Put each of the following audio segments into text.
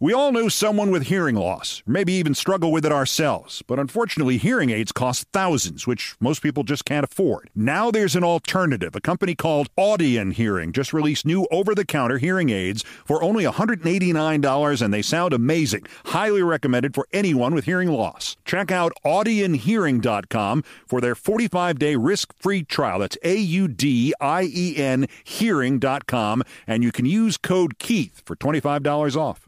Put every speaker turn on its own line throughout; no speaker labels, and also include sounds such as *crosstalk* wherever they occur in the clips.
We all know someone with hearing loss, maybe even struggle with it ourselves. But unfortunately, hearing aids cost thousands, which most people just can't afford. Now there's an alternative. A company called Audien Hearing just released new over the counter hearing aids for only $189, and they sound amazing. Highly recommended for anyone with hearing loss. Check out audienhearing.com for their 45 day risk free trial. That's A U D I E N hearing.com, and you can use code Keith for $25 off.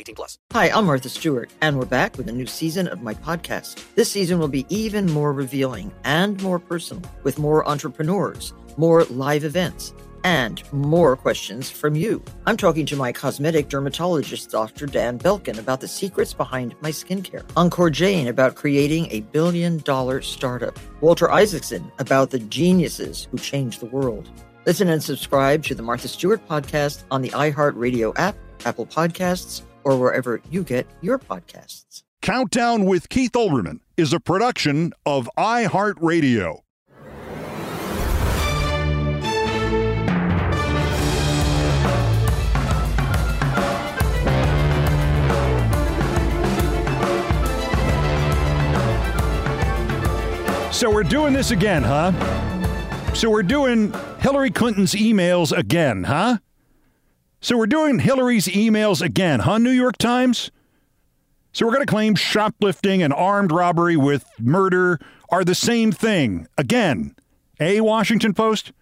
18 plus.
Hi, I'm Martha Stewart, and we're back with a new season of my podcast. This season will be even more revealing and more personal, with more entrepreneurs, more live events and more questions from you. I'm talking to my cosmetic dermatologist, Dr. Dan Belkin, about the secrets behind my skincare. Ankur Jain about creating a billion dollar startup. Walter Isaacson about the geniuses who changed the world. Listen and subscribe to the Martha Stewart podcast on the iHeartRadio app, Apple Podcasts, or wherever you get your podcasts.
Countdown with Keith Olbermann is a production of iHeartRadio. So we're doing this again, huh? So we're doing Hillary Clinton's emails again, huh? So we're doing Hillary's emails again, huh, New York Times? So we're going to claim shoplifting and armed robbery with murder are the same thing again. A Washington Post?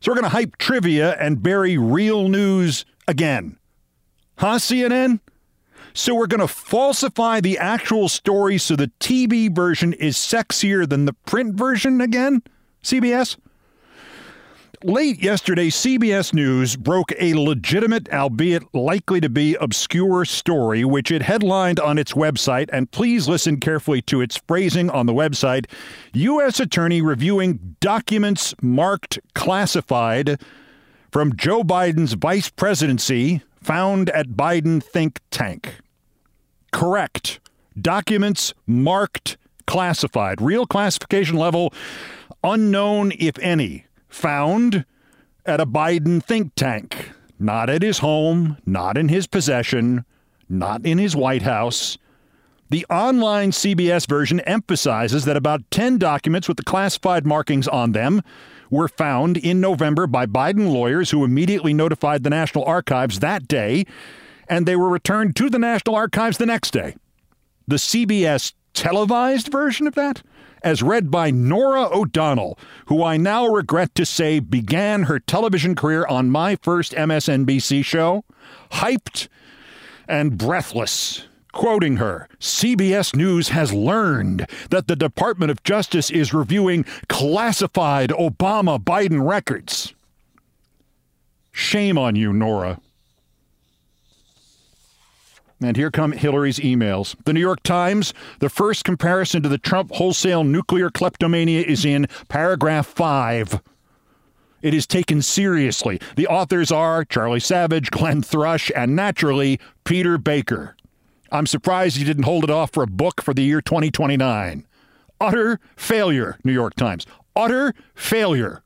So we're going to hype trivia and bury real news again. Huh, CNN? So we're going to falsify the actual story so the TV version is sexier than the print version again? CBS? Late yesterday, CBS News broke a legitimate, albeit likely to be obscure story, which it headlined on its website. And please listen carefully to its phrasing on the website U.S. Attorney reviewing documents marked classified from Joe Biden's vice presidency found at Biden think tank. Correct. Documents marked classified. Real classification level unknown, if any. Found at a Biden think tank. Not at his home, not in his possession, not in his White House. The online CBS version emphasizes that about 10 documents with the classified markings on them were found in November by Biden lawyers who immediately notified the National Archives that day and they were returned to the National Archives the next day. The CBS televised version of that, as read by Norah O'Donnell, who I now regret to say began her television career on my first MSNBC show, hyped and breathless. Quoting her, CBS News has learned that the Department of Justice is reviewing classified Obama Biden records. Shame on you, Norah. And here come Hillary's emails. The New York Times, the first comparison to the Trump wholesale nuclear kleptomania is in paragraph 5. It is taken seriously. The authors are Charlie Savage, Glenn Thrush, and naturally, Peter Baker. I'm surprised you didn't hold it off for a book for the year 2029. Utter failure, New York Times. Utter failure.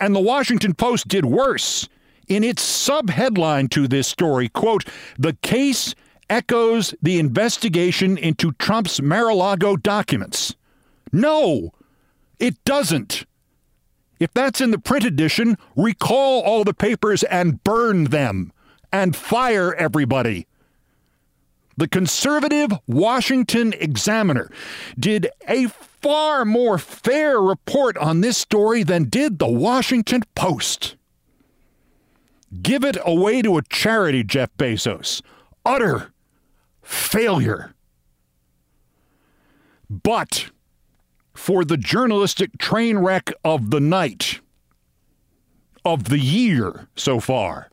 And the Washington Post did worse in its subheadline to this story, quote, the case echoes the investigation into Trump's Mar-a-Lago documents. No, it doesn't. If that's in the print edition, recall all the papers and burn them and fire everybody. The conservative Washington Examiner did a far more fair report on this story than did the Washington Post. Give it away to a charity, Jeff Bezos. Utter failure. But for the journalistic train wreck of the night, of the year so far,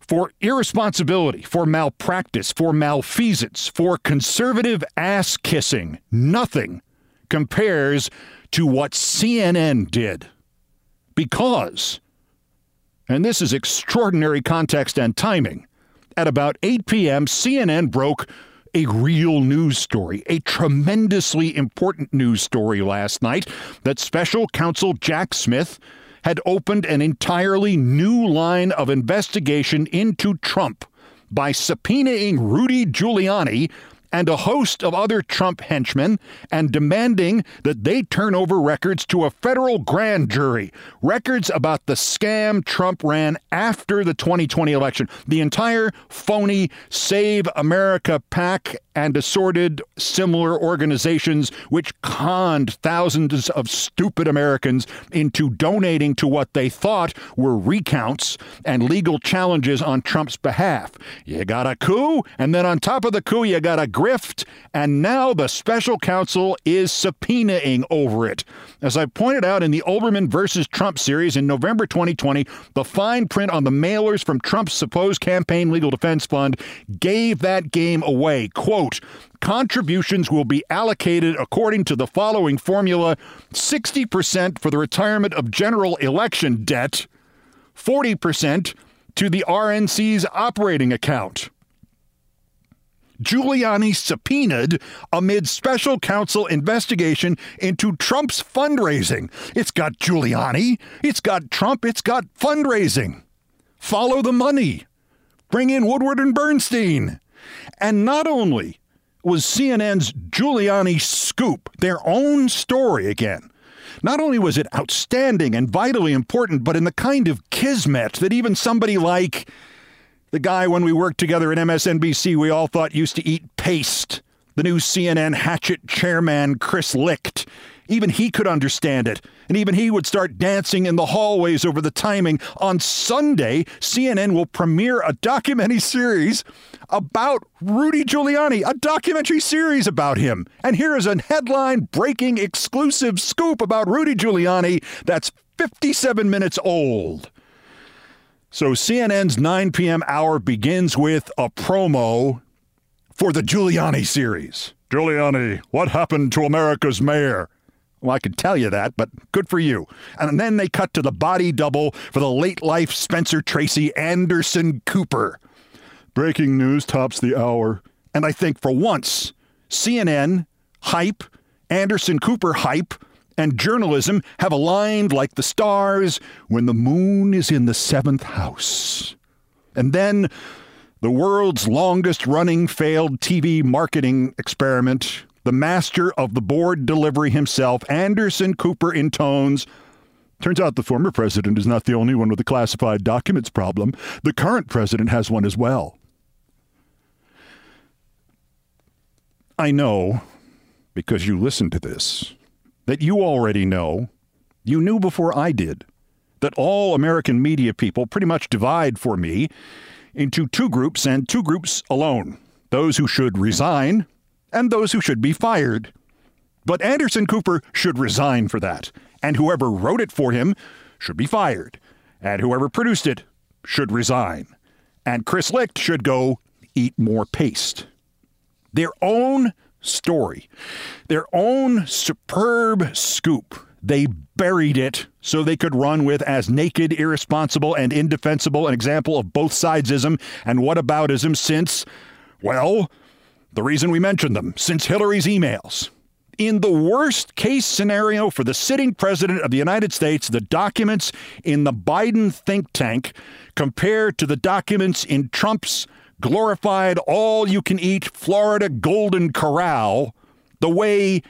for irresponsibility, for malpractice, for malfeasance, for conservative ass kissing. Nothing compares to what CNN did. Because, and this is extraordinary context and timing, at about 8 p.m., CNN broke a real news story, a tremendously important news story last night that special counsel Jack Smith had opened an entirely new line of investigation into Trump by subpoenaing Rudy Giuliani and a host of other Trump henchmen and demanding that they turn over records to a federal grand jury. Records about the scam Trump ran after the 2020 election. The entire phony Save America PAC and assorted similar organizations which conned thousands of stupid Americans into donating to what they thought were recounts and legal challenges on Trump's behalf. You got a coup, and then on top of the coup, you got a grift, and now the special counsel is subpoenaing over it. As I pointed out in the Olbermann versus Trump series in November 2020, the fine print on the mailers from Trump's supposed campaign legal defense fund gave that game away. Quote, contributions will be allocated according to the following formula 60% for the retirement of general election debt, 40% to the RNC's operating account. Giuliani subpoenaed amid special counsel investigation into Trump's fundraising. It's got Giuliani, it's got Trump, it's got fundraising. Follow the money. Bring in Woodward and Bernstein. And not only was CNN's Giuliani scoop their own story again, not only was it outstanding and vitally important, but in the kind of kismet that even somebody like the guy when we worked together at MSNBC we all thought used to eat paste, the new CNN hatchet chairman Chris Licht, even he could understand it. And even he would start dancing in the hallways over the timing. On Sunday, CNN will premiere a documentary series about Rudy Giuliani, a documentary series about him. And here is a headline breaking exclusive scoop about Rudy Giuliani that's 57 minutes old. So CNN's 9 p.m. hour begins with a promo for the Giuliani series. Giuliani, what happened to America's mayor? Well, I could tell you that, but good for you. And then they cut to the body double for the late life Spencer Tracy Anderson Cooper. Breaking news tops the hour. And I think for once, CNN, hype, Anderson Cooper hype, and journalism have aligned like the stars when the moon is in the seventh house. And then the world's longest running failed TV marketing experiment the master of the board delivery himself, Anderson Cooper intones. Turns out the former president is not the only one with a classified documents problem. The current president has one as well. I know, because you listened to this, that you already know, you knew before I did, that all American media people pretty much divide for me into two groups and two groups alone those who should resign and those who should be fired. But Anderson Cooper should resign for that, and whoever wrote it for him should be fired, and whoever produced it should resign, and Chris Licht should go eat more paste. Their own story, their own superb scoop. They buried it so they could run with as naked, irresponsible, and indefensible an example of both sidesism and whataboutism since, well, the reason we mentioned them since Hillary's emails. In the worst case scenario for the sitting president of the United States, the documents in the Biden think tank compare to the documents in Trump's glorified all you can eat Florida Golden Corral the way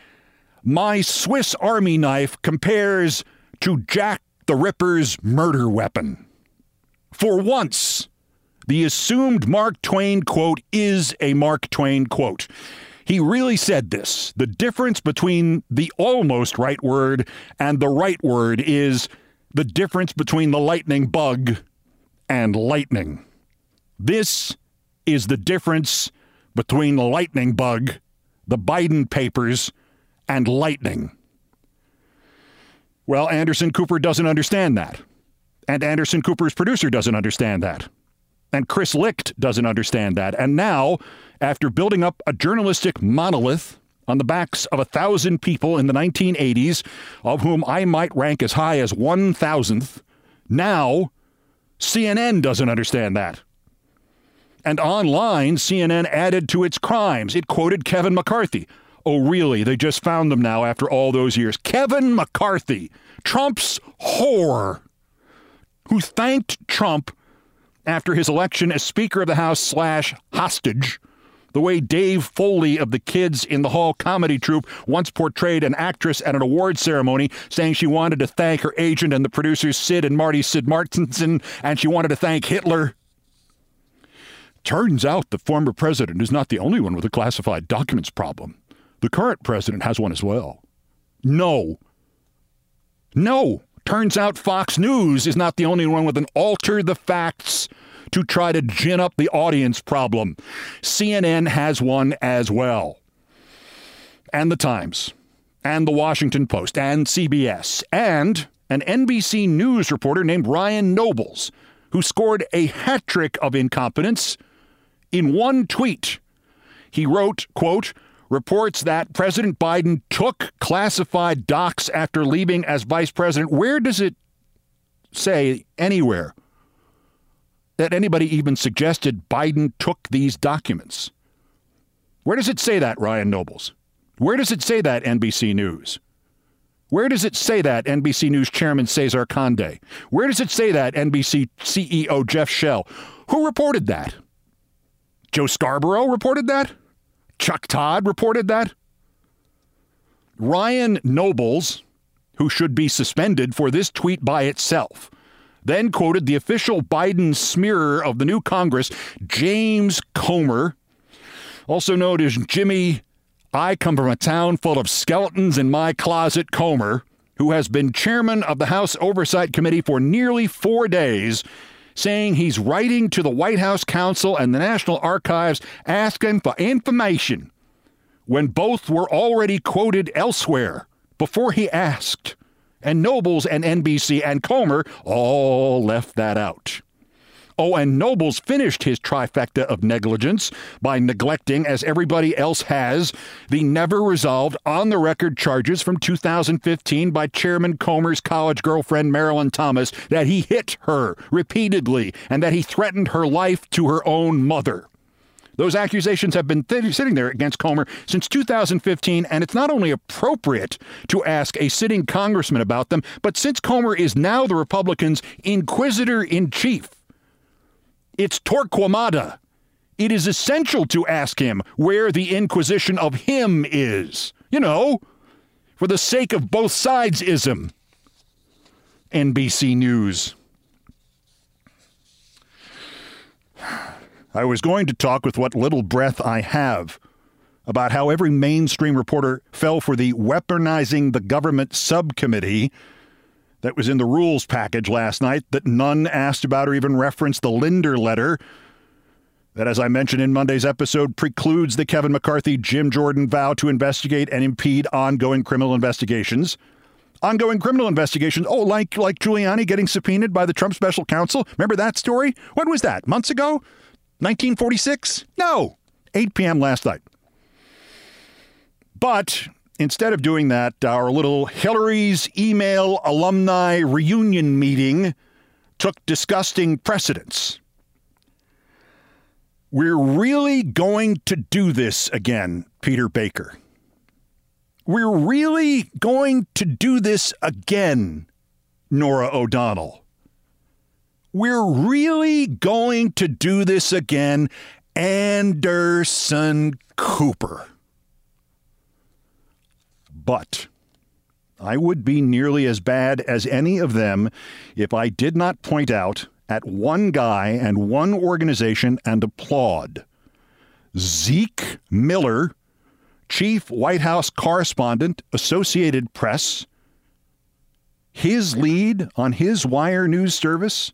my Swiss Army knife compares to Jack the Ripper's murder weapon. For once, the assumed Mark Twain quote is a Mark Twain quote. He really said this. The difference between the almost right word and the right word is the difference between the lightning bug and lightning. This is the difference between the lightning bug, the Biden papers, and lightning. Well, Anderson Cooper doesn't understand that. And Anderson Cooper's producer doesn't understand that. And Chris Licht doesn't understand that. And now, after building up a journalistic monolith on the backs of a thousand people in the 1980s, of whom I might rank as high as one thousandth, now CNN doesn't understand that. And online, CNN added to its crimes. It quoted Kevin McCarthy. Oh, really? They just found them now after all those years. Kevin McCarthy, Trump's whore, who thanked Trump after his election as Speaker of the House slash hostage, the way Dave Foley of the Kids in the Hall comedy troupe once portrayed an actress at an award ceremony saying she wanted to thank her agent and the producers Sid and Marty Sid Martinson, and she wanted to thank Hitler. Turns out the former president is not the only one with a classified documents problem. The current president has one as well. No. No. Turns out Fox News is not the only one with an alter the facts to try to gin up the audience problem. CNN has one as well. And the Times, and the Washington Post, and CBS, and an NBC News reporter named Ryan Nobles, who scored a hat trick of incompetence in one tweet. He wrote, quote, reports that President Biden took classified docs after leaving as vice president. Where does it say anywhere that anybody even suggested Biden took these documents? Where does it say that, Ryan Nobles? Where does it say that, NBC News? Where does it say that, NBC News Chairman Cesar Conde? Where does it say that, NBC CEO Jeff Shell? Who reported that? Joe Scarborough reported that? Chuck Todd reported that. Ryan Nobles, who should be suspended for this tweet by itself, then quoted the official Biden smearer of the new Congress, James Comer, also known as Jimmy, I come from a town full of skeletons in my closet, Comer, who has been chairman of the House Oversight Committee for nearly four days saying he's writing to the White House counsel and the National Archives asking for information when both were already quoted elsewhere before he asked. And Nobles and NBC and Comer all left that out. Oh, and Nobles finished his trifecta of negligence by neglecting, as everybody else has, the never resolved on the record charges from 2015 by Chairman Comer's college girlfriend Marilyn Thomas that he hit her repeatedly and that he threatened her life to her own mother. Those accusations have been th- sitting there against Comer since 2015, and it's not only appropriate to ask a sitting congressman about them, but since Comer is now the Republicans' inquisitor in chief, it's Torquemada. It is essential to ask him where the inquisition of him is. You know, for the sake of both sides ism. NBC News. *sighs* I was going to talk with what little breath I have about how every mainstream reporter fell for the weaponizing the government subcommittee that was in the rules package last night that none asked about or even referenced the Linder letter that, as I mentioned in Monday's episode, precludes the Kevin McCarthy Jim Jordan vow to investigate and impede ongoing criminal investigations. Ongoing criminal investigations. Oh, like like Giuliani getting subpoenaed by the Trump special counsel. Remember that story? When was that? Months ago? 1946? No. 8 p.m. last night. But instead of doing that, our little Hillary's email alumni reunion meeting took disgusting precedence. We're really going to do this again, Peter Baker. We're really going to do this again, Norah O'Donnell. We're really going to do this again, Anderson Cooper. But I would be nearly as bad as any of them if I did not point out at one guy and one organization and applaud. Zeke Miller, Chief White House Correspondent, Associated Press, his lead on his wire news service.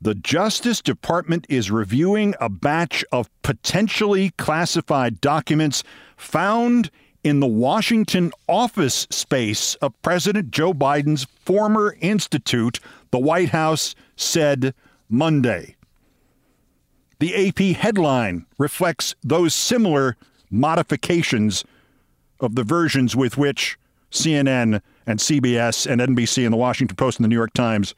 The Justice Department is reviewing a batch of potentially classified documents found in the Washington office space of President Joe Biden's former institute, the White House said Monday. The AP headline reflects those similar modifications of the versions with which CNN and CBS and NBC and the Washington Post and the New York Times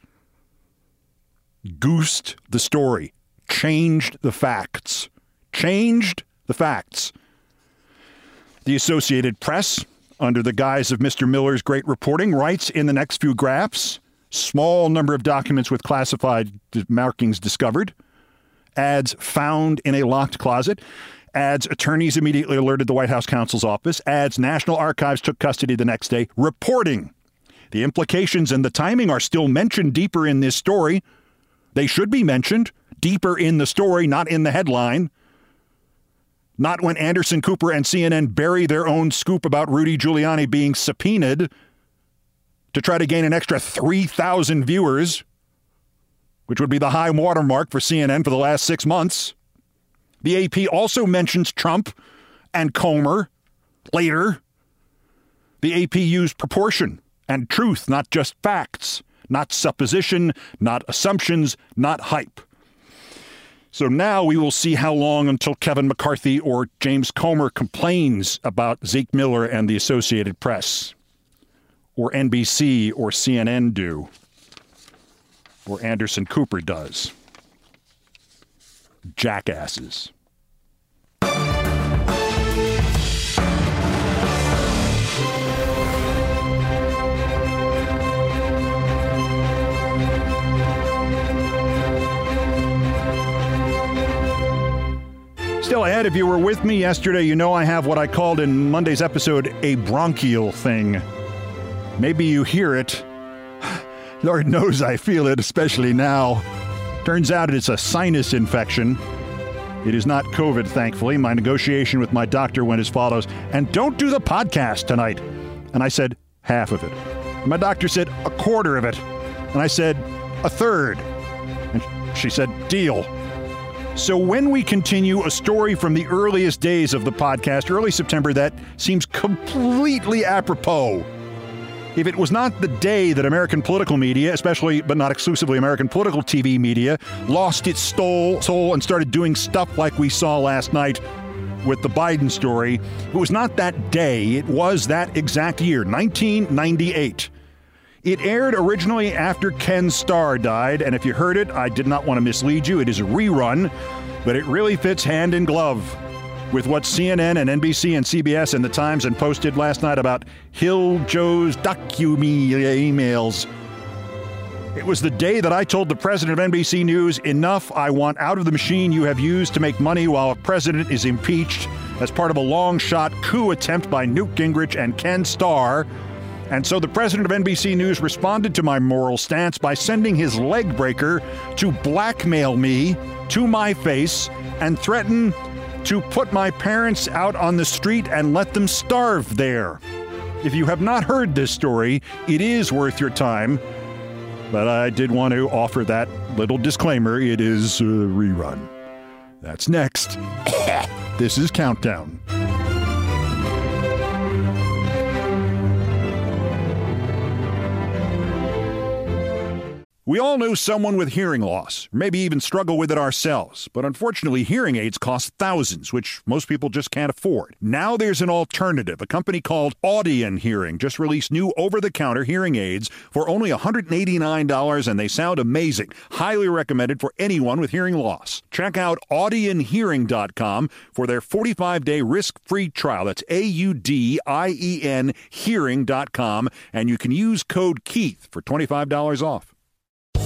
goosed the story, changed the facts, changed the facts. The Associated Press, under the guise of Mr. Miller's great reporting, writes in the next few graphs small number of documents with classified markings discovered, ads found in a locked closet, ads attorneys immediately alerted the White House counsel's office, ads National Archives took custody the next day, reporting. The implications and the timing are still mentioned deeper in this story. They should be mentioned deeper in the story, not in the headline. Not when Anderson Cooper and CNN bury their own scoop about Rudy Giuliani being subpoenaed to try to gain an extra 3,000 viewers, which would be the high watermark for CNN for the last six months. The AP also mentions Trump and Comer later. The AP used proportion and truth, not just facts, not supposition, not assumptions, not hype. So now we will see how long until Kevin McCarthy or James Comer complains about Zeke Miller and the Associated Press, or NBC or CNN do, or Anderson Cooper does. Jackasses. Still ahead, if you were with me yesterday, you know I have what I called in Monday's episode a bronchial thing. Maybe you hear it. *sighs* Lord knows I feel it, especially now. Turns out it's a sinus infection. It is not COVID, thankfully. My negotiation with my doctor went as follows And don't do the podcast tonight. And I said, half of it. My doctor said, a quarter of it. And I said, a third. And she said, deal. So, when we continue a story from the earliest days of the podcast, early September, that seems completely apropos. If it was not the day that American political media, especially but not exclusively American political TV media, lost its soul, soul and started doing stuff like we saw last night with the Biden story, it was not that day, it was that exact year, 1998. It aired originally after Ken Starr died, and if you heard it, I did not want to mislead you. It is a rerun, but it really fits hand in glove with what CNN and NBC and CBS and the Times and posted last night about Hill Joe's documi emails. It was the day that I told the president of NBC News, enough, I want out of the machine you have used to make money while a president is impeached as part of a long shot coup attempt by Newt Gingrich and Ken Starr and so the president of NBC News responded to my moral stance by sending his leg breaker to blackmail me to my face and threaten to put my parents out on the street and let them starve there. If you have not heard this story, it is worth your time. But I did want to offer that little disclaimer. It is a rerun. That's next. *coughs* this is Countdown. We all know someone with hearing loss, maybe even struggle with it ourselves. But unfortunately, hearing aids cost thousands, which most people just can't afford. Now there's an alternative. A company called Audien Hearing just released new over the counter hearing aids for only $189, and they sound amazing. Highly recommended for anyone with hearing loss. Check out audienhearing.com for their 45 day risk free trial. That's A U D I E N hearing.com, and you can use code Keith for $25 off.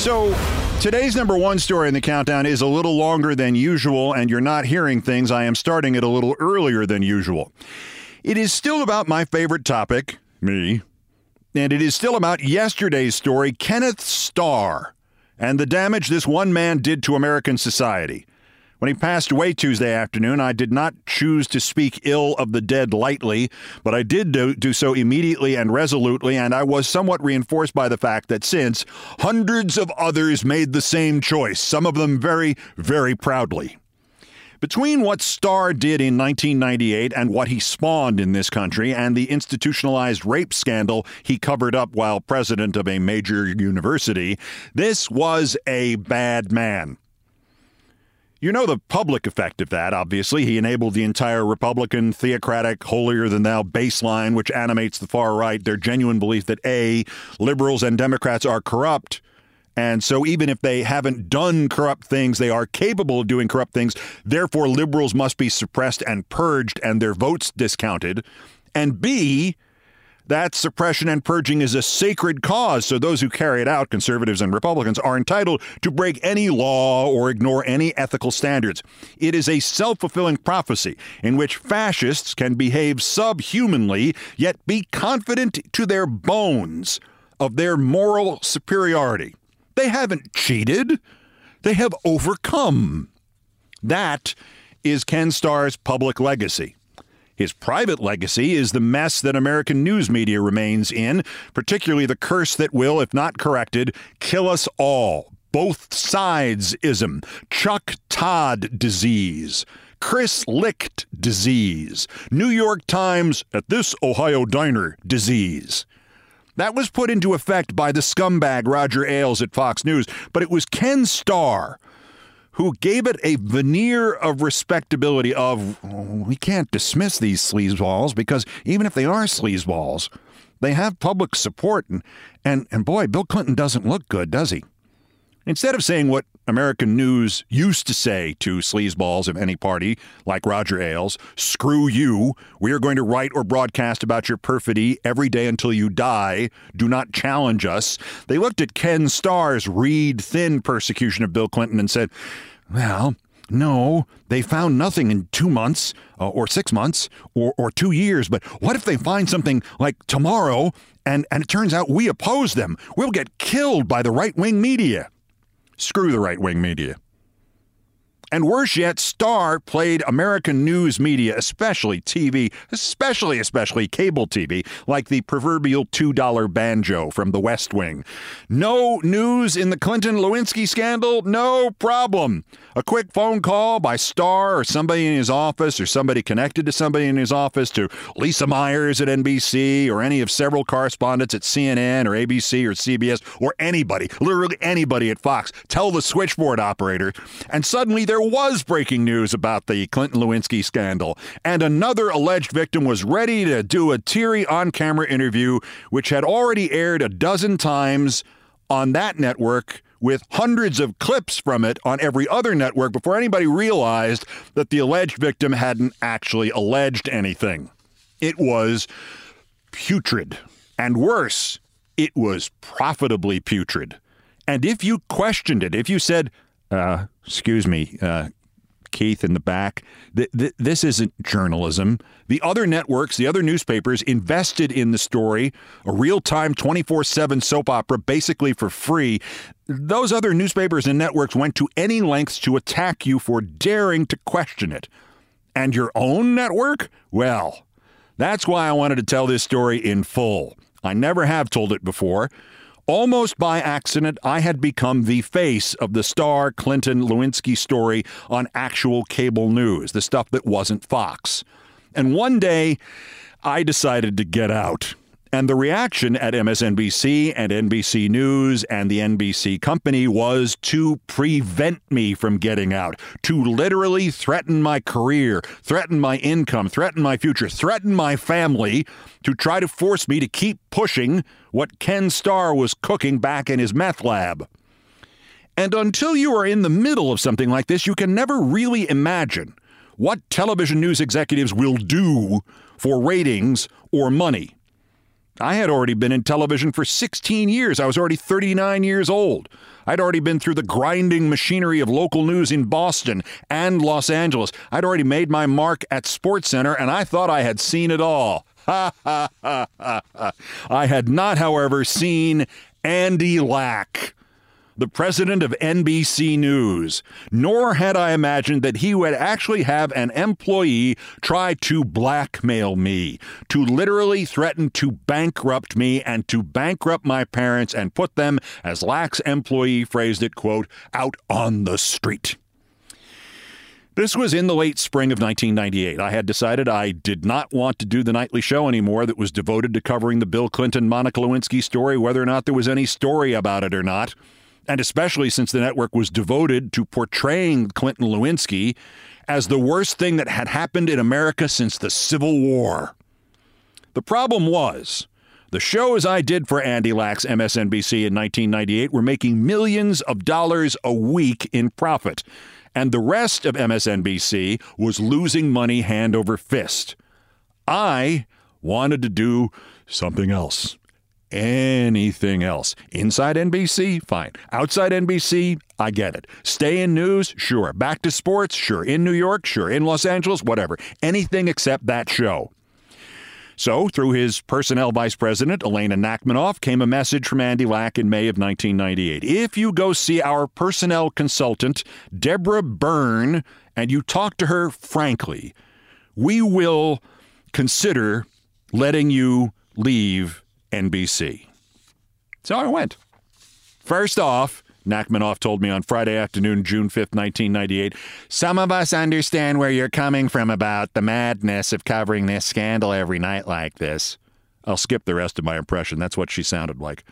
So, today's number one story in the countdown is a little longer than usual, and you're not hearing things. I am starting it a little earlier than usual. It is still about my favorite topic, me, and it is still about yesterday's story, Kenneth Starr, and the damage this one man did to American society. When he passed away Tuesday afternoon, I did not choose to speak ill of the dead lightly, but I did do, do, so immediately and resolutely, and I was somewhat reinforced by the fact that since hundreds of others made the same choice, some of them very, very proudly. Between what Starr did in 1998 and what he spawned in this country and the institutionalized rape scandal he covered up while president of a major university, this was a bad man. You know the public effect of that, obviously. He enabled the entire Republican, theocratic, holier than thou baseline, which animates the far right, their genuine belief that A, liberals and Democrats are corrupt. And so, even if they haven't done corrupt things, they are capable of doing corrupt things. Therefore, liberals must be suppressed and purged and their votes discounted. And B, that suppression and purging is a sacred cause, so those who carry it out, conservatives and Republicans, are entitled to break any law or ignore any ethical standards. It is a self fulfilling prophecy in which fascists can behave subhumanly, yet be confident to their bones of their moral superiority. They haven't cheated, they have overcome. That is Ken Starr's public legacy. His private legacy is the mess that American news media remains in, particularly the curse that will, if not corrected, kill us all. Both sides ism, Chuck Todd disease, Chris Licht disease, New York Times at this Ohio diner disease. That was put into effect by the scumbag Roger Ailes at Fox News, but it was Ken Starr who gave it a veneer of respectability of we can't dismiss these sleazeballs because even if they are sleazeballs, they have public support and and and boy, Bill Clinton doesn't look good, does he? Instead of saying what American news used to say to sleazeballs of any party, like Roger Ailes, screw you, we are going to write or broadcast about your perfidy every day until you die, do not challenge us, they looked at Ken Starr's reed thin persecution of Bill Clinton and said, well, no, they found nothing in two months uh, or six months or, or two years. But what if they find something like tomorrow and, and it turns out we oppose them? We'll get killed by the right wing media. Screw the right wing media. And worse yet, Starr played American news media, especially TV, especially, especially cable TV, like the proverbial $2 banjo from the West Wing. No news in the Clinton Lewinsky scandal? No problem. A quick phone call by Starr or somebody in his office or somebody connected to somebody in his office to Lisa Myers at NBC or any of several correspondents at CNN or ABC or CBS or anybody, literally anybody at Fox. Tell the switchboard operator. And suddenly there was breaking news about the Clinton Lewinsky scandal. And another alleged victim was ready to do a teary on camera interview, which had already aired a dozen times on that network with hundreds of clips from it on every other network before anybody realized that the alleged victim hadn't actually alleged anything. It was putrid. And worse, it was profitably putrid. And if you questioned it, if you said, uh, excuse me, uh, Keith in the back. Th- th- this isn't journalism. The other networks, the other newspapers invested in the story, a real time 24 7 soap opera basically for free. Those other newspapers and networks went to any lengths to attack you for daring to question it. And your own network? Well, that's why I wanted to tell this story in full. I never have told it before. Almost by accident, I had become the face of the Starr Clinton Lewinsky story on actual cable news, the stuff that wasn't Fox. And one day, I decided to get out. And the reaction at MSNBC and NBC News and the NBC company was to prevent me from getting out, to literally threaten my career, threaten my income, threaten my future, threaten my family, to try to force me to keep pushing what Ken Starr was cooking back in his meth lab. And until you are in the middle of something like this, you can never really imagine what television news executives will do for ratings or money. I had already been in television for 16 years. I was already 39 years old. I'd already been through the grinding machinery of local news in Boston and Los Angeles. I'd already made my mark at SportsCenter, and I thought I had seen it all. Ha ha ha ha. I had not, however, seen Andy Lack the president of NBC News, nor had I imagined that he would actually have an employee try to blackmail me, to literally threaten to bankrupt me and to bankrupt my parents and put them, as Lack's employee phrased it, quote, out on the street. This was in the late spring of 1998. I had decided I did not want to do the nightly show anymore that was devoted to covering the Bill Clinton Monica Lewinsky story, whether or not there was any story about it or not and especially since the network was devoted to portraying Clinton Lewinsky as the worst thing that had happened in America since the Civil War. The problem was, the shows I did for Andy Lack's MSNBC in 1998 were making millions of dollars a week in profit, and the rest of MSNBC was losing money hand over fist. I wanted to do something else anything else. Inside NBC, fine. Outside NBC, I get it. Stay in news, sure. Back to sports, sure. In New York, sure. In Los Angeles, whatever. Anything except that show. So, through his personnel vice president, Elena Nachmanoff, came a message from Andy Lack in May of 1998. If you go see our personnel consultant, Deborah Byrne, and you talk to her frankly, we will consider letting you leave NBC. So I went. First off, Nachmanoff told me on Friday afternoon, June 5th, 1998, some of us understand where you're coming from about the madness of covering this scandal every night like this. I'll skip the rest of my impression. That's what she sounded like.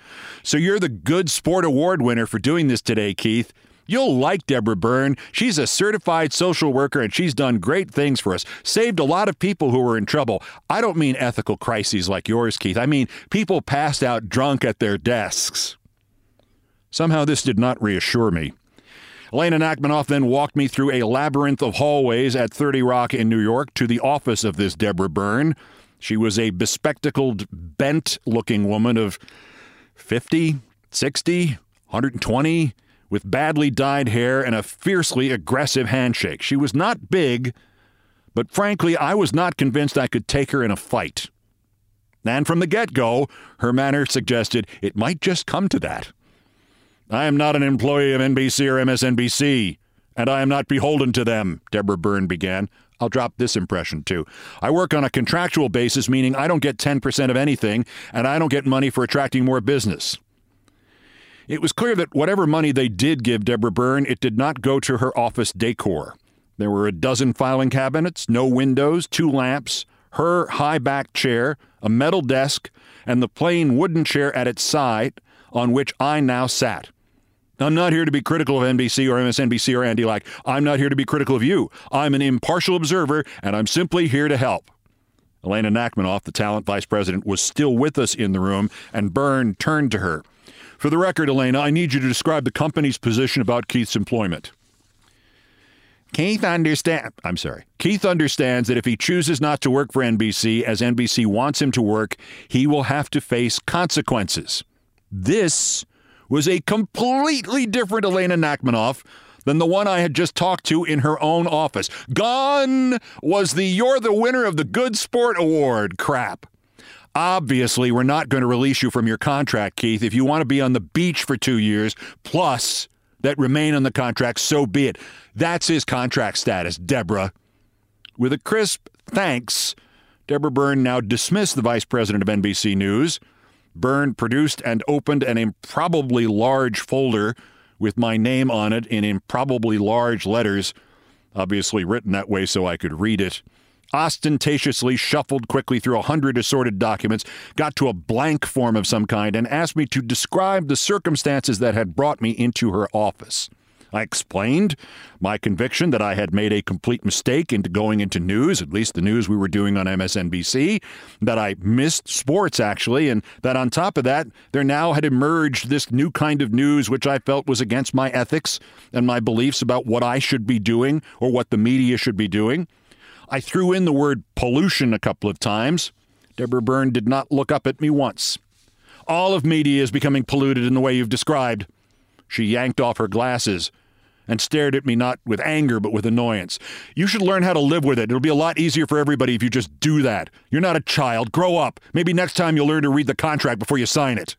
So you're the Good Sport Award winner for doing this today, Keith. You'll like Deborah Byrne. She's a certified social worker and she's done great things for us. Saved a lot of people who were in trouble. I don't mean ethical crises like yours, Keith. I mean people passed out drunk at their desks. Somehow this did not reassure me. Elena Nachmanoff then walked me through a labyrinth of hallways at 30 Rock in New York to the office of this Deborah Byrne. She was a bespectacled, bent looking woman of 50, 60, 120 with badly dyed hair and a fiercely aggressive handshake. She was not big, but frankly, I was not convinced I could take her in a fight. And from the get go, her manner suggested it might just come to that. I am not an employee of NBC or MSNBC, and I am not beholden to them, Deborah Byrne began. I'll drop this impression too. I work on a contractual basis, meaning I don't get 10% of anything, and I don't get money for attracting more business. It was clear that whatever money they did give Deborah Byrne, it did not go to her office decor. There were a dozen filing cabinets, no windows, two lamps, her high backed chair, a metal desk, and the plain wooden chair at its side on which I now sat. I'm not here to be critical of NBC or MSNBC or Andy Lack. I'm not here to be critical of you. I'm an impartial observer, and I'm simply here to help. Elena Nachmanoff, the talent vice president, was still with us in the room, and Byrne turned to her. For the record, Elena, I need you to describe the company's position about Keith's employment. Keith understand I'm sorry. Keith understands that if he chooses not to work for NBC as NBC wants him to work, he will have to face consequences. This was a completely different Elena Nachmanoff than the one I had just talked to in her own office. Gone was the You're the winner of the Good Sport Award crap. Obviously, we're not going to release you from your contract, Keith. If you want to be on the beach for two years, plus that remain on the contract, so be it. That's his contract status, Deborah. With a crisp thanks, Deborah Byrne now dismissed the vice president of NBC News. Byrne produced and opened an improbably large folder with my name on it in improbably large letters, obviously written that way so I could read it. Ostentatiously shuffled quickly through a hundred assorted documents, got to a blank form of some kind, and asked me to describe the circumstances that had brought me into her office. I explained my conviction that I had made a complete mistake into going into news, at least the news we were doing on MSNBC, that I missed sports actually, and that on top of that, there now had emerged this new kind of news which I felt was against my ethics and my beliefs about what I should be doing or what the media should be doing. I threw in the word pollution a couple of times. Deborah Byrne did not look up at me once. All of media is becoming polluted in the way you've described. She yanked off her glasses and stared at me not with anger but with annoyance. You should learn how to live with it. It'll be a lot easier for everybody if you just do that. You're not a child. Grow up. Maybe next time you'll learn to read the contract before you sign it.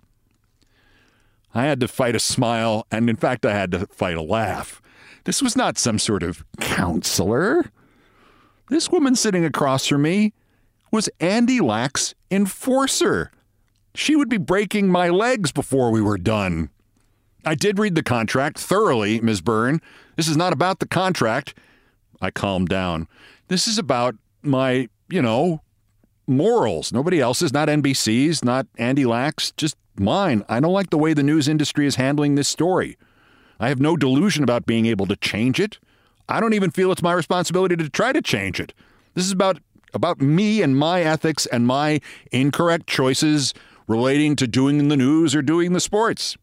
I had to fight a smile, and in fact, I had to fight a laugh. This was not some sort of counselor. This woman sitting across from me was Andy Lack's enforcer. She would be breaking my legs before we were done. I did read the contract thoroughly, Ms. Byrne. This is not about the contract. I calmed down. This is about my, you know, morals. Nobody else's, not NBC's, not Andy Lack's, just mine. I don't like the way the news industry is handling this story. I have no delusion about being able to change it. I don't even feel it's my responsibility to try to change it. This is about about me and my ethics and my incorrect choices relating to doing the news or doing the sports.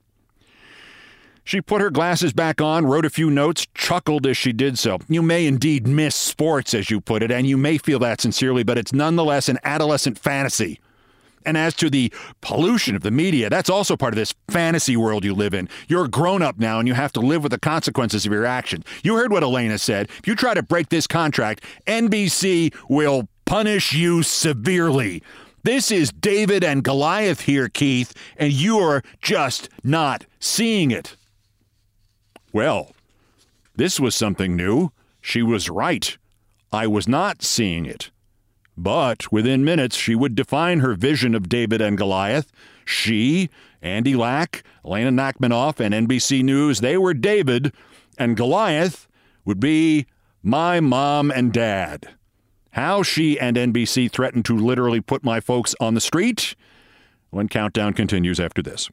She put her glasses back on, wrote a few notes, chuckled as she did so. You may indeed miss sports, as you put it, and you may feel that sincerely, but it's nonetheless an adolescent fantasy. And as to the pollution of the media, that's also part of this fantasy world you live in. You're grown up now and you have to live with the consequences of your actions. You heard what Elena said. If you try to break this contract, NBC will punish you severely. This is David and Goliath here, Keith, and you're just not seeing it. Well, this was something new. She was right. I was not seeing it. But within minutes, she would define her vision of David and Goliath. She, Andy Lack, Elena Nachmanoff, and NBC News, they were David, and Goliath would be my mom and dad. How she and NBC threatened to literally put my folks on the street? When countdown continues after this.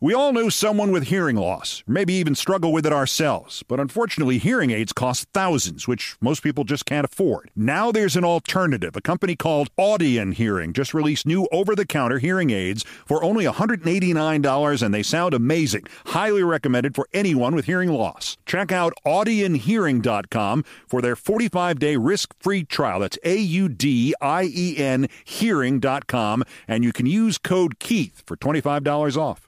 We all know someone with hearing loss, or maybe even struggle with it ourselves. But unfortunately, hearing aids cost thousands, which most people just can't afford. Now there's an alternative. A company called Audien Hearing just released new over the counter hearing aids for only $189, and they sound amazing. Highly recommended for anyone with hearing loss. Check out audienhearing.com for their 45 day risk free trial. That's A U D I E N hearing.com, and you can use code Keith for $25 off.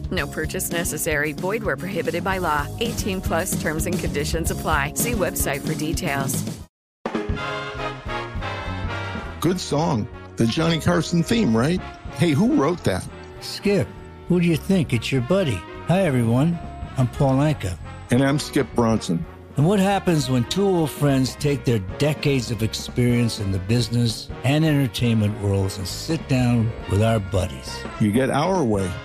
No purchase necessary. Void where prohibited by law. 18 plus terms and conditions apply. See website for details.
Good song. The Johnny Carson theme, right? Hey, who wrote that?
Skip, who do you think? It's your buddy. Hi, everyone. I'm Paul Anka.
And I'm Skip Bronson.
And what happens when two old friends take their decades of experience in the business and entertainment worlds and sit down with our buddies?
You get Our Way,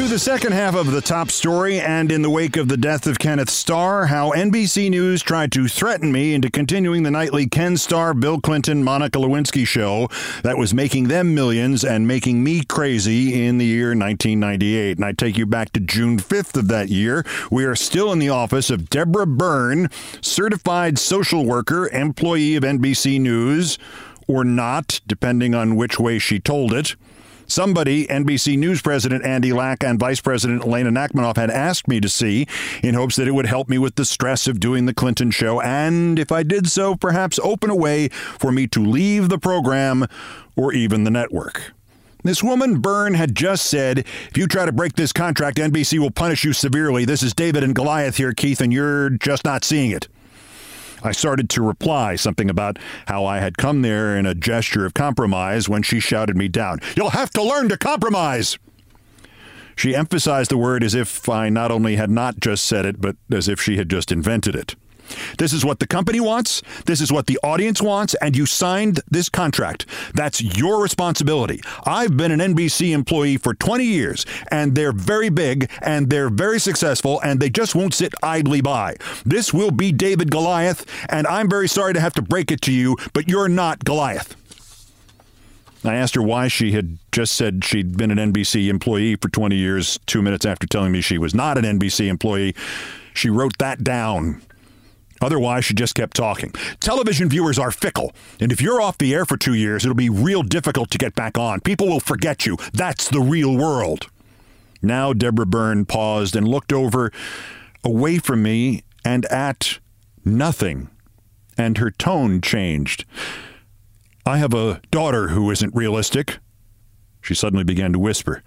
To the second half of the top story, and in the wake of the death of Kenneth Starr, how NBC News tried to threaten me into continuing the nightly Ken Starr, Bill Clinton, Monica Lewinsky show that was making them millions and making me crazy in the year 1998. And I take you back to June 5th of that year. We are still in the office of Deborah Byrne, certified social worker, employee of NBC News, or not, depending on which way she told it. Somebody, NBC News President Andy Lack and Vice President Elena Nachmanoff, had asked me to see in hopes that it would help me with the stress of doing the Clinton show, and if I did so, perhaps open a way for me to leave the program or even the network. This woman, Byrne, had just said, if you try to break this contract, NBC will punish you severely. This is David and Goliath here, Keith, and you're just not seeing it. I started to reply something about how I had come there in a gesture of compromise when she shouted me down. You'll have to learn to compromise. She emphasized the word as if I not only had not just said it, but as if she had just invented it. This is what the company wants. This is what the audience wants. And you signed this contract. That's your responsibility. I've been an NBC employee for 20 years, and they're very big and they're very successful, and they just won't sit idly by. This will be David Goliath, and I'm very sorry to have to break it to you, but you're not Goliath. I asked her why she had just said she'd been an NBC employee for 20 years, two minutes after telling me she was not an NBC employee. She wrote that down Otherwise, she just kept talking. Television viewers are fickle, and if you're off the air for two years, it'll be real difficult to get back on. People will forget you. That's the real world. Now, Deborah Byrne paused and looked over away from me and at nothing, and her tone changed. I have a daughter who isn't realistic. She suddenly began to whisper.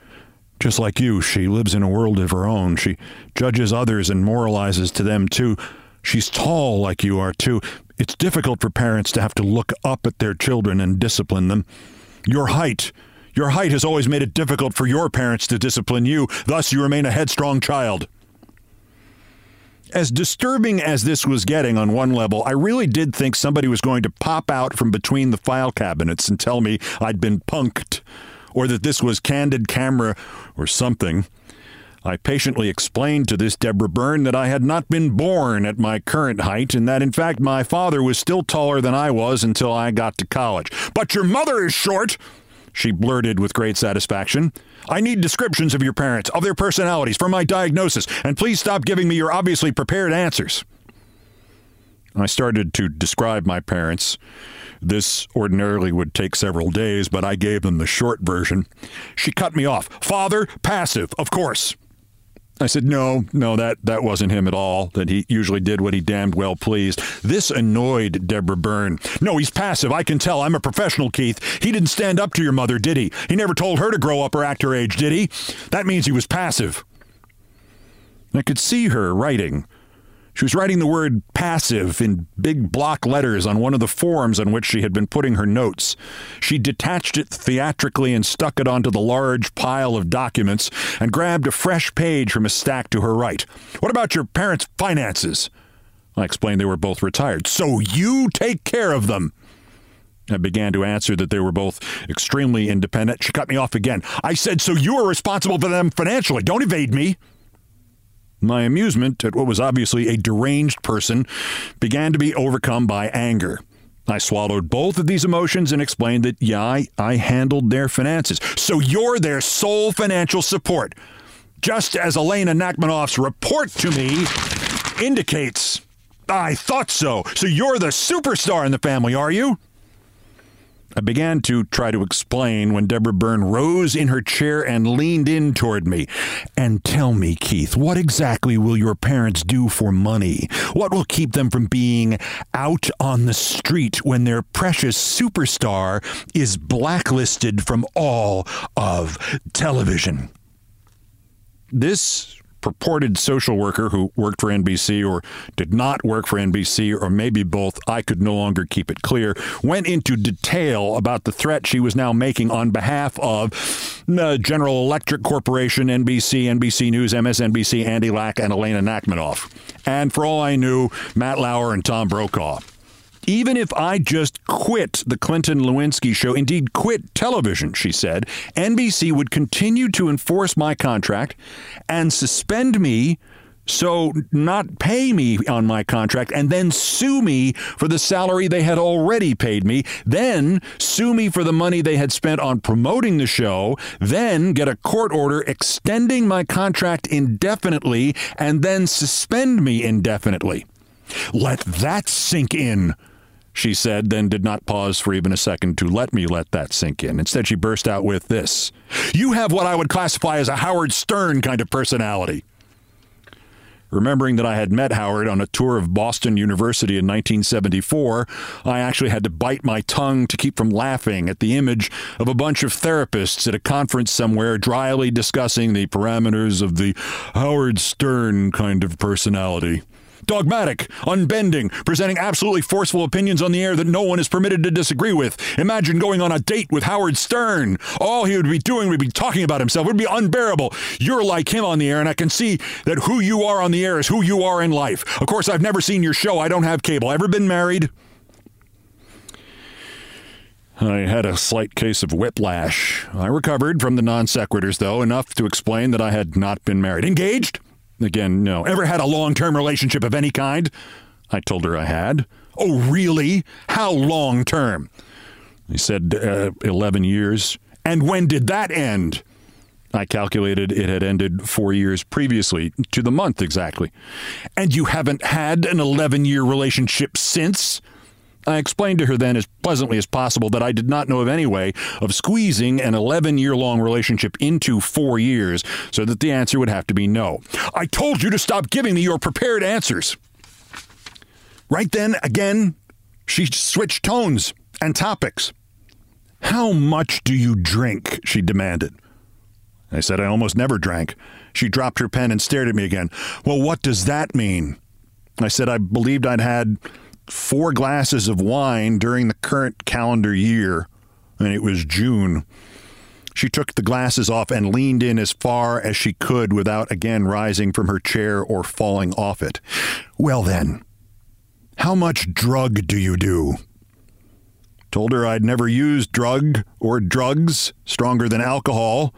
Just like you, she lives in a world of her own. She judges others and moralizes to them, too. She's tall like you are, too. It's difficult for parents to have to look up at their children and discipline them. Your height. Your height has always made it difficult for your parents to discipline you. Thus, you remain a headstrong child. As disturbing as this was getting on one level, I really did think somebody was going to pop out from between the file cabinets and tell me I'd been punked, or that this was candid camera or something. I patiently explained to this Deborah Byrne that I had not been born at my current height and that, in fact, my father was still taller than I was until I got to college. But your mother is short, she blurted with great satisfaction. I need descriptions of your parents, of their personalities, for my diagnosis, and please stop giving me your obviously prepared answers. I started to describe my parents. This ordinarily would take several days, but I gave them the short version. She cut me off. Father, passive, of course. I said, no, no, that, that wasn't him at all, that he usually did what he damned well pleased. This annoyed Deborah Byrne. No, he's passive. I can tell. I'm a professional, Keith. He didn't stand up to your mother, did he? He never told her to grow up or act her age, did he? That means he was passive. I could see her writing. She was writing the word passive in big block letters on one of the forms on which she had been putting her notes. She detached it theatrically and stuck it onto the large pile of documents and grabbed a fresh page from a stack to her right. What about your parents' finances? I explained they were both retired. So you take care of them. I began to answer that they were both extremely independent. She cut me off again. I said, So you are responsible for them financially. Don't evade me. My amusement at what was obviously a deranged person began to be overcome by anger. I swallowed both of these emotions and explained that, yeah, I, I handled their finances. So you're their sole financial support. Just as Elena Nachmanoff's report to me indicates. I thought so. So you're the superstar in the family, are you? I began to try to explain when Deborah Byrne rose in her chair and leaned in toward me. And tell me, Keith, what exactly will your parents do for money? What will keep them from being out on the street when their precious superstar is blacklisted from all of television? This purported social worker who worked for NBC or did not work for NBC or maybe both, I could no longer keep it clear, went into detail about the threat she was now making on behalf of uh, General Electric Corporation, NBC, NBC News, MSNBC, Andy Lack, and Elena Nachmanoff. And for all I knew, Matt Lauer and Tom Brokaw. Even if I just quit the Clinton Lewinsky show, indeed quit television, she said, NBC would continue to enforce my contract and suspend me so not pay me on my contract and then sue me for the salary they had already paid me, then sue me for the money they had spent on promoting the show, then get a court order extending my contract indefinitely and then suspend me indefinitely. Let that sink in. She said, then did not pause for even a second to let me let that sink in. Instead, she burst out with this You have what I would classify as a Howard Stern kind of personality. Remembering that I had met Howard on a tour of Boston University in 1974, I actually had to bite my tongue to keep from laughing at the image of a bunch of therapists at a conference somewhere dryly discussing the parameters of the Howard Stern kind of personality dogmatic, unbending, presenting absolutely forceful opinions on the air that no one is permitted to disagree with. Imagine going on a date with Howard Stern. All he would be doing would be talking about himself. It would be unbearable. You're like him on the air, and I can see that who you are on the air is who you are in life. Of course, I've never seen your show. I don't have cable. Ever been married? I had a slight case of whiplash. I recovered from the non sequiturs, though, enough to explain that I had not been married. Engaged? Again, no. Ever had a long term relationship of any kind? I told her I had. Oh, really? How long term? He said uh, 11 years. And when did that end? I calculated it had ended four years previously, to the month exactly. And you haven't had an 11 year relationship since? I explained to her then as pleasantly as possible that I did not know of any way of squeezing an 11 year long relationship into four years, so that the answer would have to be no. I told you to stop giving me your prepared answers. Right then, again, she switched tones and topics. How much do you drink? she demanded. I said I almost never drank. She dropped her pen and stared at me again. Well, what does that mean? I said I believed I'd had four glasses of wine during the current calendar year, and it was June. She took the glasses off and leaned in as far as she could without again rising from her chair or falling off it. Well, then, how much drug do you do? Told her I'd never used drug or drugs stronger than alcohol.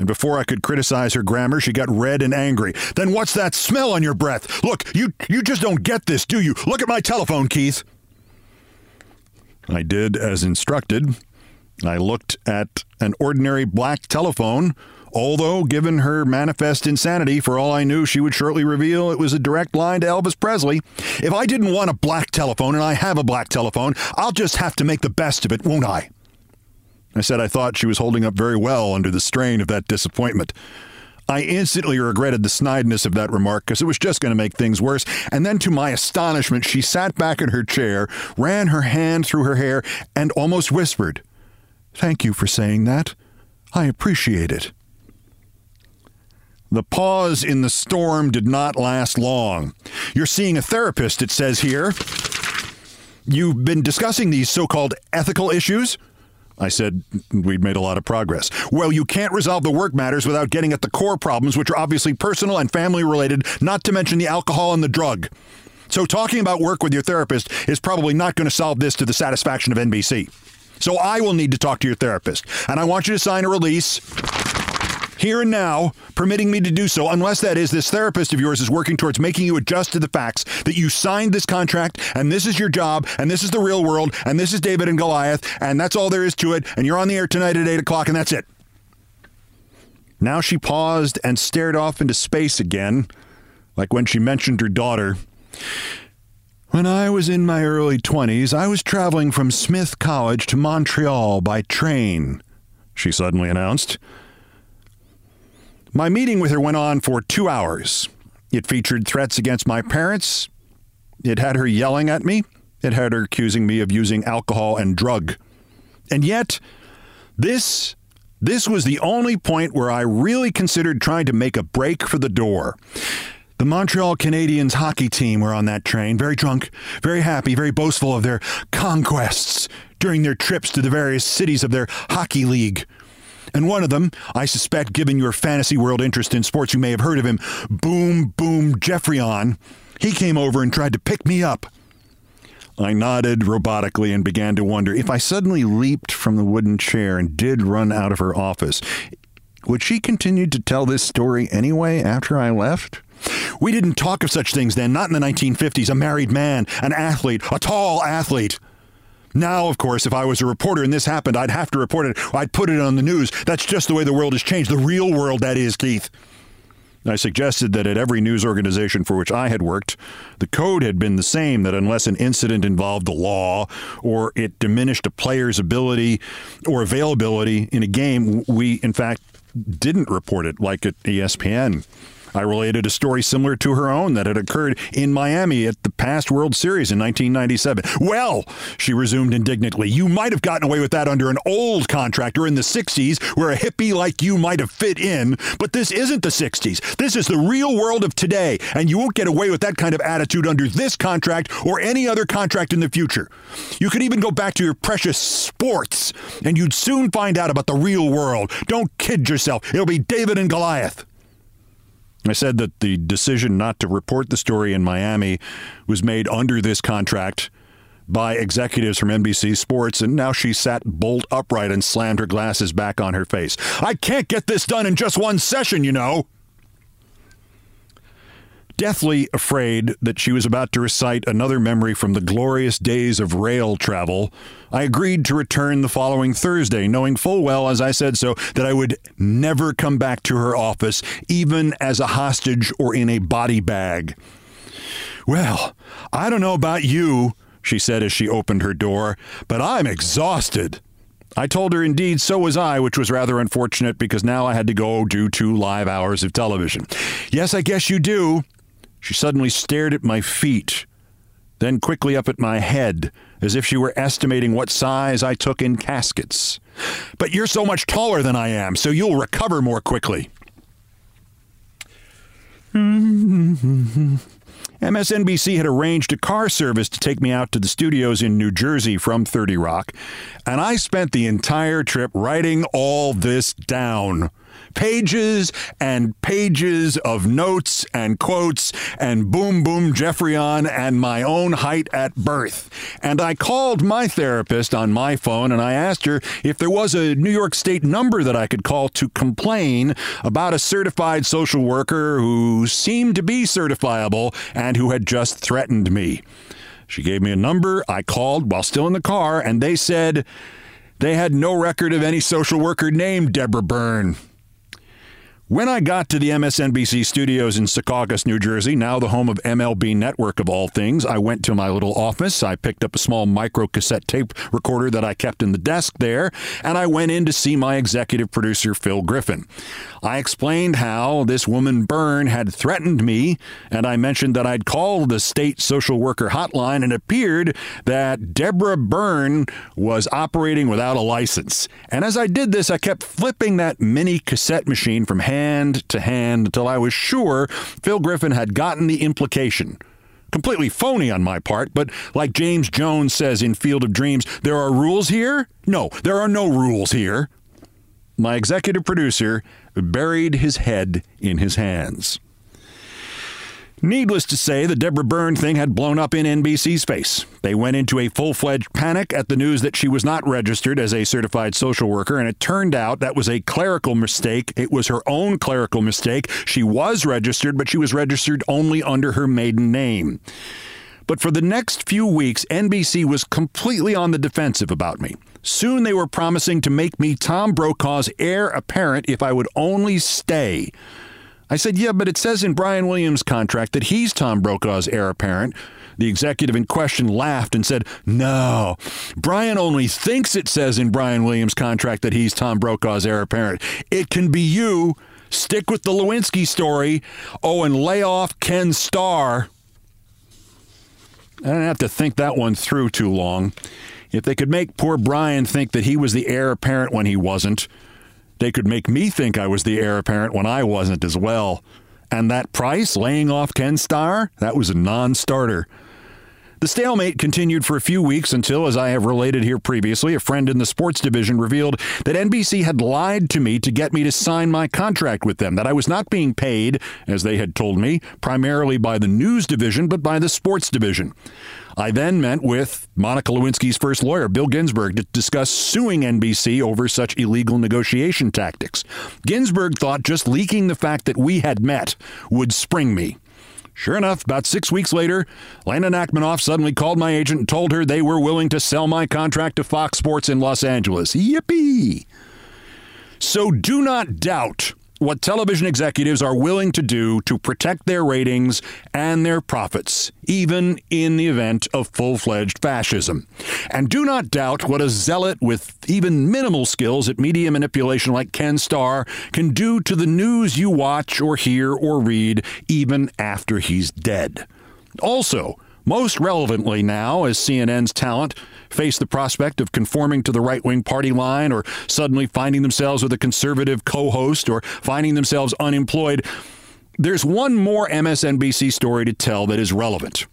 And before I could criticize her grammar, she got red and angry. Then what's that smell on your breath? Look, you you just don't get this, do you? Look at my telephone, Keith. I did as instructed. I looked at an ordinary black telephone, although, given her manifest insanity, for all I knew, she would shortly reveal it was a direct line to Elvis Presley. If I didn't want a black telephone, and I have a black telephone, I'll just have to make the best of it, won't I? I said I thought she was holding up very well under the strain of that disappointment. I instantly regretted the snideness of that remark because it was just going to make things worse. And then, to my astonishment, she sat back in her chair, ran her hand through her hair, and almost whispered, Thank you for saying that. I appreciate it. The pause in the storm did not last long. You're seeing a therapist, it says here. You've been discussing these so called ethical issues? I said we'd made a lot of progress. Well, you can't resolve the work matters without getting at the core problems, which are obviously personal and family related, not to mention the alcohol and the drug. So, talking about work with your therapist is probably not going to solve this to the satisfaction of NBC. So, I will need to talk to your therapist, and I want you to sign a release here and now, permitting me to do so, unless that is this therapist of yours is working towards making you adjust to the facts that you signed this contract and this is your job and this is the real world and this is David and Goliath and that's all there is to it and you're on the air tonight at 8 o'clock and that's it. Now she paused and stared off into space again, like when she mentioned her daughter. When I was in my early 20s, I was traveling from Smith College to Montreal by train, she suddenly announced. My meeting with her went on for two hours. It featured threats against my parents. It had her yelling at me. It had her accusing me of using alcohol and drug. And yet, this this was the only point where I really considered trying to make a break for the door. The Montreal Canadiens hockey team were on that train, very drunk, very happy, very boastful of their conquests during their trips to the various cities of their hockey league. And one of them, I suspect, given your fantasy world interest in sports, you may have heard of him, Boom Boom Geoffrion. He came over and tried to pick me up. I nodded robotically and began to wonder if I suddenly leaped from the wooden chair and did run out of her office, would she continue to tell this story anyway after I left? We didn't talk of such things then, not in the 1950s. A married man, an athlete, a tall athlete. Now, of course, if I was a reporter and this happened, I'd have to report it. I'd put it on the news. That's just the way the world has changed. The real world, that is, Keith. I suggested that at every news organization for which I had worked, the code had been the same that unless an incident involved the law or it diminished a player's ability or availability in a game, we, in fact, didn't report it like at ESPN. I related a story similar to her own that had occurred in Miami at the past World Series in 1997. Well, she resumed indignantly, you might have gotten away with that under an old contractor in the 60s where a hippie like you might have fit in, but this isn't the 60s. This is the real world of today, and you won't get away with that kind of attitude under this contract or any other contract in the future. You could even go back to your precious sports, and you'd soon find out about the real world. Don't kid yourself. It'll be David and Goliath. I said that the decision not to report the story in Miami was made under this contract by executives from NBC Sports, and now she sat bolt upright and slammed her glasses back on her face. I can't get this done in just one session, you know deathly afraid that she was about to recite another memory from the glorious days of rail travel, I agreed to return the following Thursday, knowing full well, as I said so, that I would never come back to her office, even as a hostage or in a body bag. Well, I don't know about you, she said as she opened her door, but I'm exhausted. I told her indeed so was I, which was rather unfortunate because now I had to go do two live hours of television. Yes, I guess you do, she suddenly stared at my feet, then quickly up at my head, as if she were estimating what size I took in caskets. But you're so much taller than I am, so you'll recover more quickly. *laughs* MSNBC had arranged a car service to take me out to the studios in New Jersey from 30 Rock, and I spent the entire trip writing all this down pages and pages of notes and quotes and boom boom Geoffrion and my own height at birth. And I called my therapist on my phone and I asked her if there was a New York State number that I could call to complain about a certified social worker who seemed to be certifiable and who had just threatened me. She gave me a number. I called while still in the car, and they said they had no record of any social worker named Deborah Byrne. When I got to the MSNBC studios in Secaucus, New Jersey, now the home of MLB Network of all things, I went to my little office. I picked up a small micro cassette tape recorder that I kept in the desk there, and I went in to see my executive producer, Phil Griffin. I explained how this woman Byrne had threatened me, and I mentioned that I'd called the state social worker hotline and appeared that Deborah Byrne was operating without a license. And as I did this, I kept flipping that mini cassette machine from hand hand to hand until I was sure Phil Griffin had gotten the implication. Completely phony on my part, but like James Jones says in Field of Dreams, there are rules here? No, there are no rules here. My executive producer buried his head in his hands. Needless to say, the Deborah Byrne thing had blown up in NBC's face. They went into a full fledged panic at the news that she was not registered as a certified social worker, and it turned out that was a clerical mistake. It was her own clerical mistake. She was registered, but she was registered only under her maiden name. But for the next few weeks, NBC was completely on the defensive about me. Soon they were promising to make me Tom Brokaw's heir apparent if I would only stay. I said, Yeah, but it says in Brian Williams' contract that he's Tom Brokaw's heir apparent. The executive in question laughed and said, No, Brian only thinks it says in Brian Williams' contract that he's Tom Brokaw's heir apparent. It can be you. Stick with the Lewinsky story. Oh, and lay off Ken Starr. I didn't have to think that one through too long. If they could make poor Brian think that he was the heir apparent when he wasn't, they could make me think I was the heir apparent when I wasn't as well. And that price, laying off Ken Starr, that was a non starter. The stalemate continued for a few weeks until, as I have related here previously, a friend in the sports division revealed that NBC had lied to me to get me to sign my contract with them, that I was not being paid, as they had told me, primarily by the news division, but by the sports division. I then met with Monica Lewinsky's first lawyer, Bill Ginsburg, to discuss suing NBC over such illegal negotiation tactics. Ginsburg thought just leaking the fact that we had met would spring me. Sure enough, about six weeks later, Lena Nachmanoff suddenly called my agent and told her they were willing to sell my contract to Fox Sports in Los Angeles. Yippee! So do not doubt what television executives are willing to do to protect their ratings and their profits, even in the event of full fledged fascism. And do not doubt what a zealot with even minimal skills at media manipulation like Ken Starr can do to the news you watch or hear or read, even after he's dead. Also, most relevantly now, as CNN's talent face the prospect of conforming to the right wing party line or suddenly finding themselves with a conservative co host or finding themselves unemployed, there's one more MSNBC story to tell that is relevant.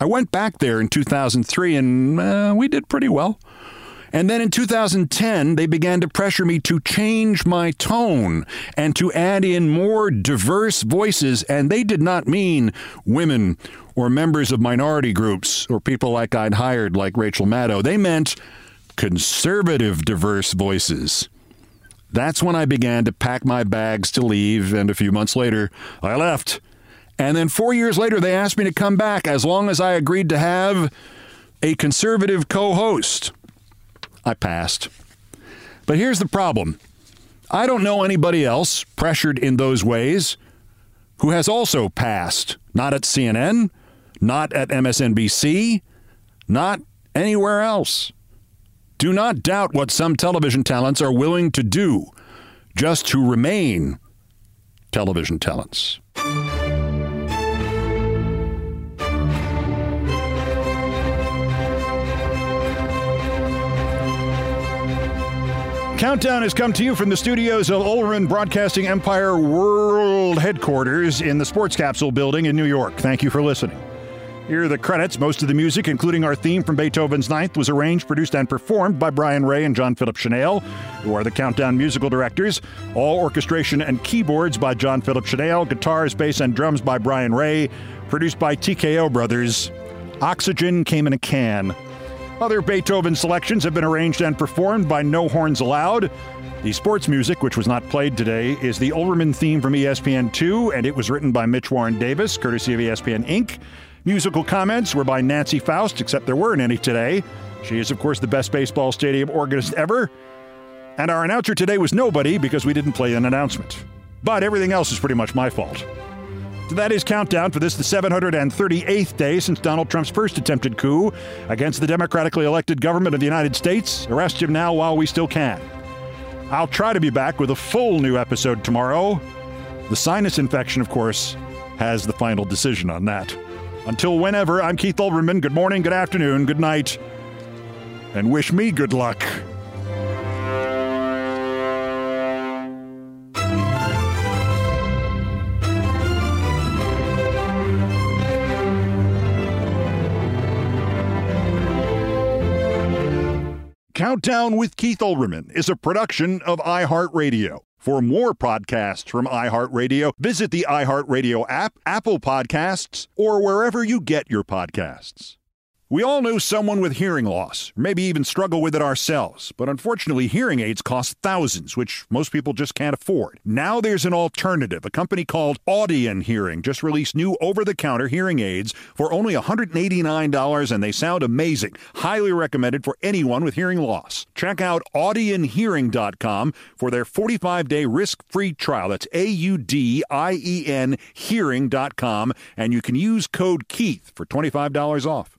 I went back there in 2003 and uh, we did pretty well. And then in 2010, they began to pressure me to change my tone and to add in more diverse voices. And they did not mean women or members of minority groups or people like I'd hired, like Rachel Maddow. They meant conservative diverse voices. That's when I began to pack my bags to leave, and a few months later, I left. And then four years later, they asked me to come back as long as I agreed to have a conservative co host. I passed. But here's the problem I don't know anybody else pressured in those ways who has also passed. Not at CNN, not at MSNBC, not anywhere else. Do not doubt what some television talents are willing to do just to remain television talents. Countdown has come to you from the studios of Olbermann Broadcasting Empire World Headquarters in the Sports Capsule building in New York. Thank you for listening. Here are the credits. Most of the music, including our theme from Beethoven's Ninth, was arranged, produced, and performed by Brian Ray and John Philip Shenale, who are the Countdown musical directors. All orchestration and keyboards by John Philip Shenale, guitars, bass, and drums by Brian Ray, produced by TKO Brothers. Oxygen came in a can. Other Beethoven selections have been arranged and performed by No Horns Allowed. The sports music, which was not played today, is the Olbermann theme from ESPN2, and it was written by Mitch Warren Davis, courtesy of ESPN Inc. Musical comments were by Nancy Faust, except there weren't any today. She is, of course, the best baseball stadium organist ever. And our announcer today was nobody because we didn't play an announcement. But everything else is pretty much my fault. So that is countdown for this, the 738th day since Donald Trump's first attempted coup against the democratically elected government of the United States. Arrest him now while we still can. I'll try to be back with a full new episode tomorrow. The sinus infection, of course, has the final decision on that. Until whenever, I'm Keith Olbermann. Good morning, good afternoon, good night, and wish me good luck. Countdown with Keith Olbermann is a production of iHeartRadio. For more podcasts from iHeartRadio, visit the iHeartRadio app, Apple Podcasts, or wherever you get your podcasts. We all know someone with hearing loss, maybe even struggle with it ourselves, but unfortunately, hearing aids cost thousands, which most people just can't afford. Now there's an alternative. A company called Audien Hearing just released new over the counter hearing aids for only $189, and they sound amazing. Highly recommended for anyone with hearing loss. Check out audienhearing.com for their 45 day risk free trial. That's A U D I E N hearing.com, and you can use code KEITH for $25 off.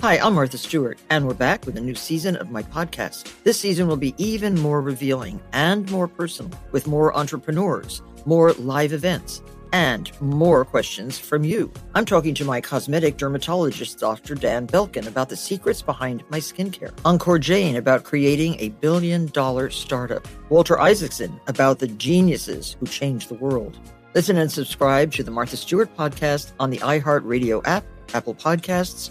Hi, I'm Martha Stewart, and we're back with a new season of my podcast. This season will be even more revealing and more personal, with more entrepreneurs, more live events, and more questions from you. I'm talking to my cosmetic dermatologist, Dr. Dan Belkin, about the secrets behind my skincare. Ankur Jain about creating a billion dollar startup. Walter Isaacson about the geniuses who changed the world. Listen and subscribe to the Martha Stewart podcast on the iHeartRadio app, Apple Podcasts,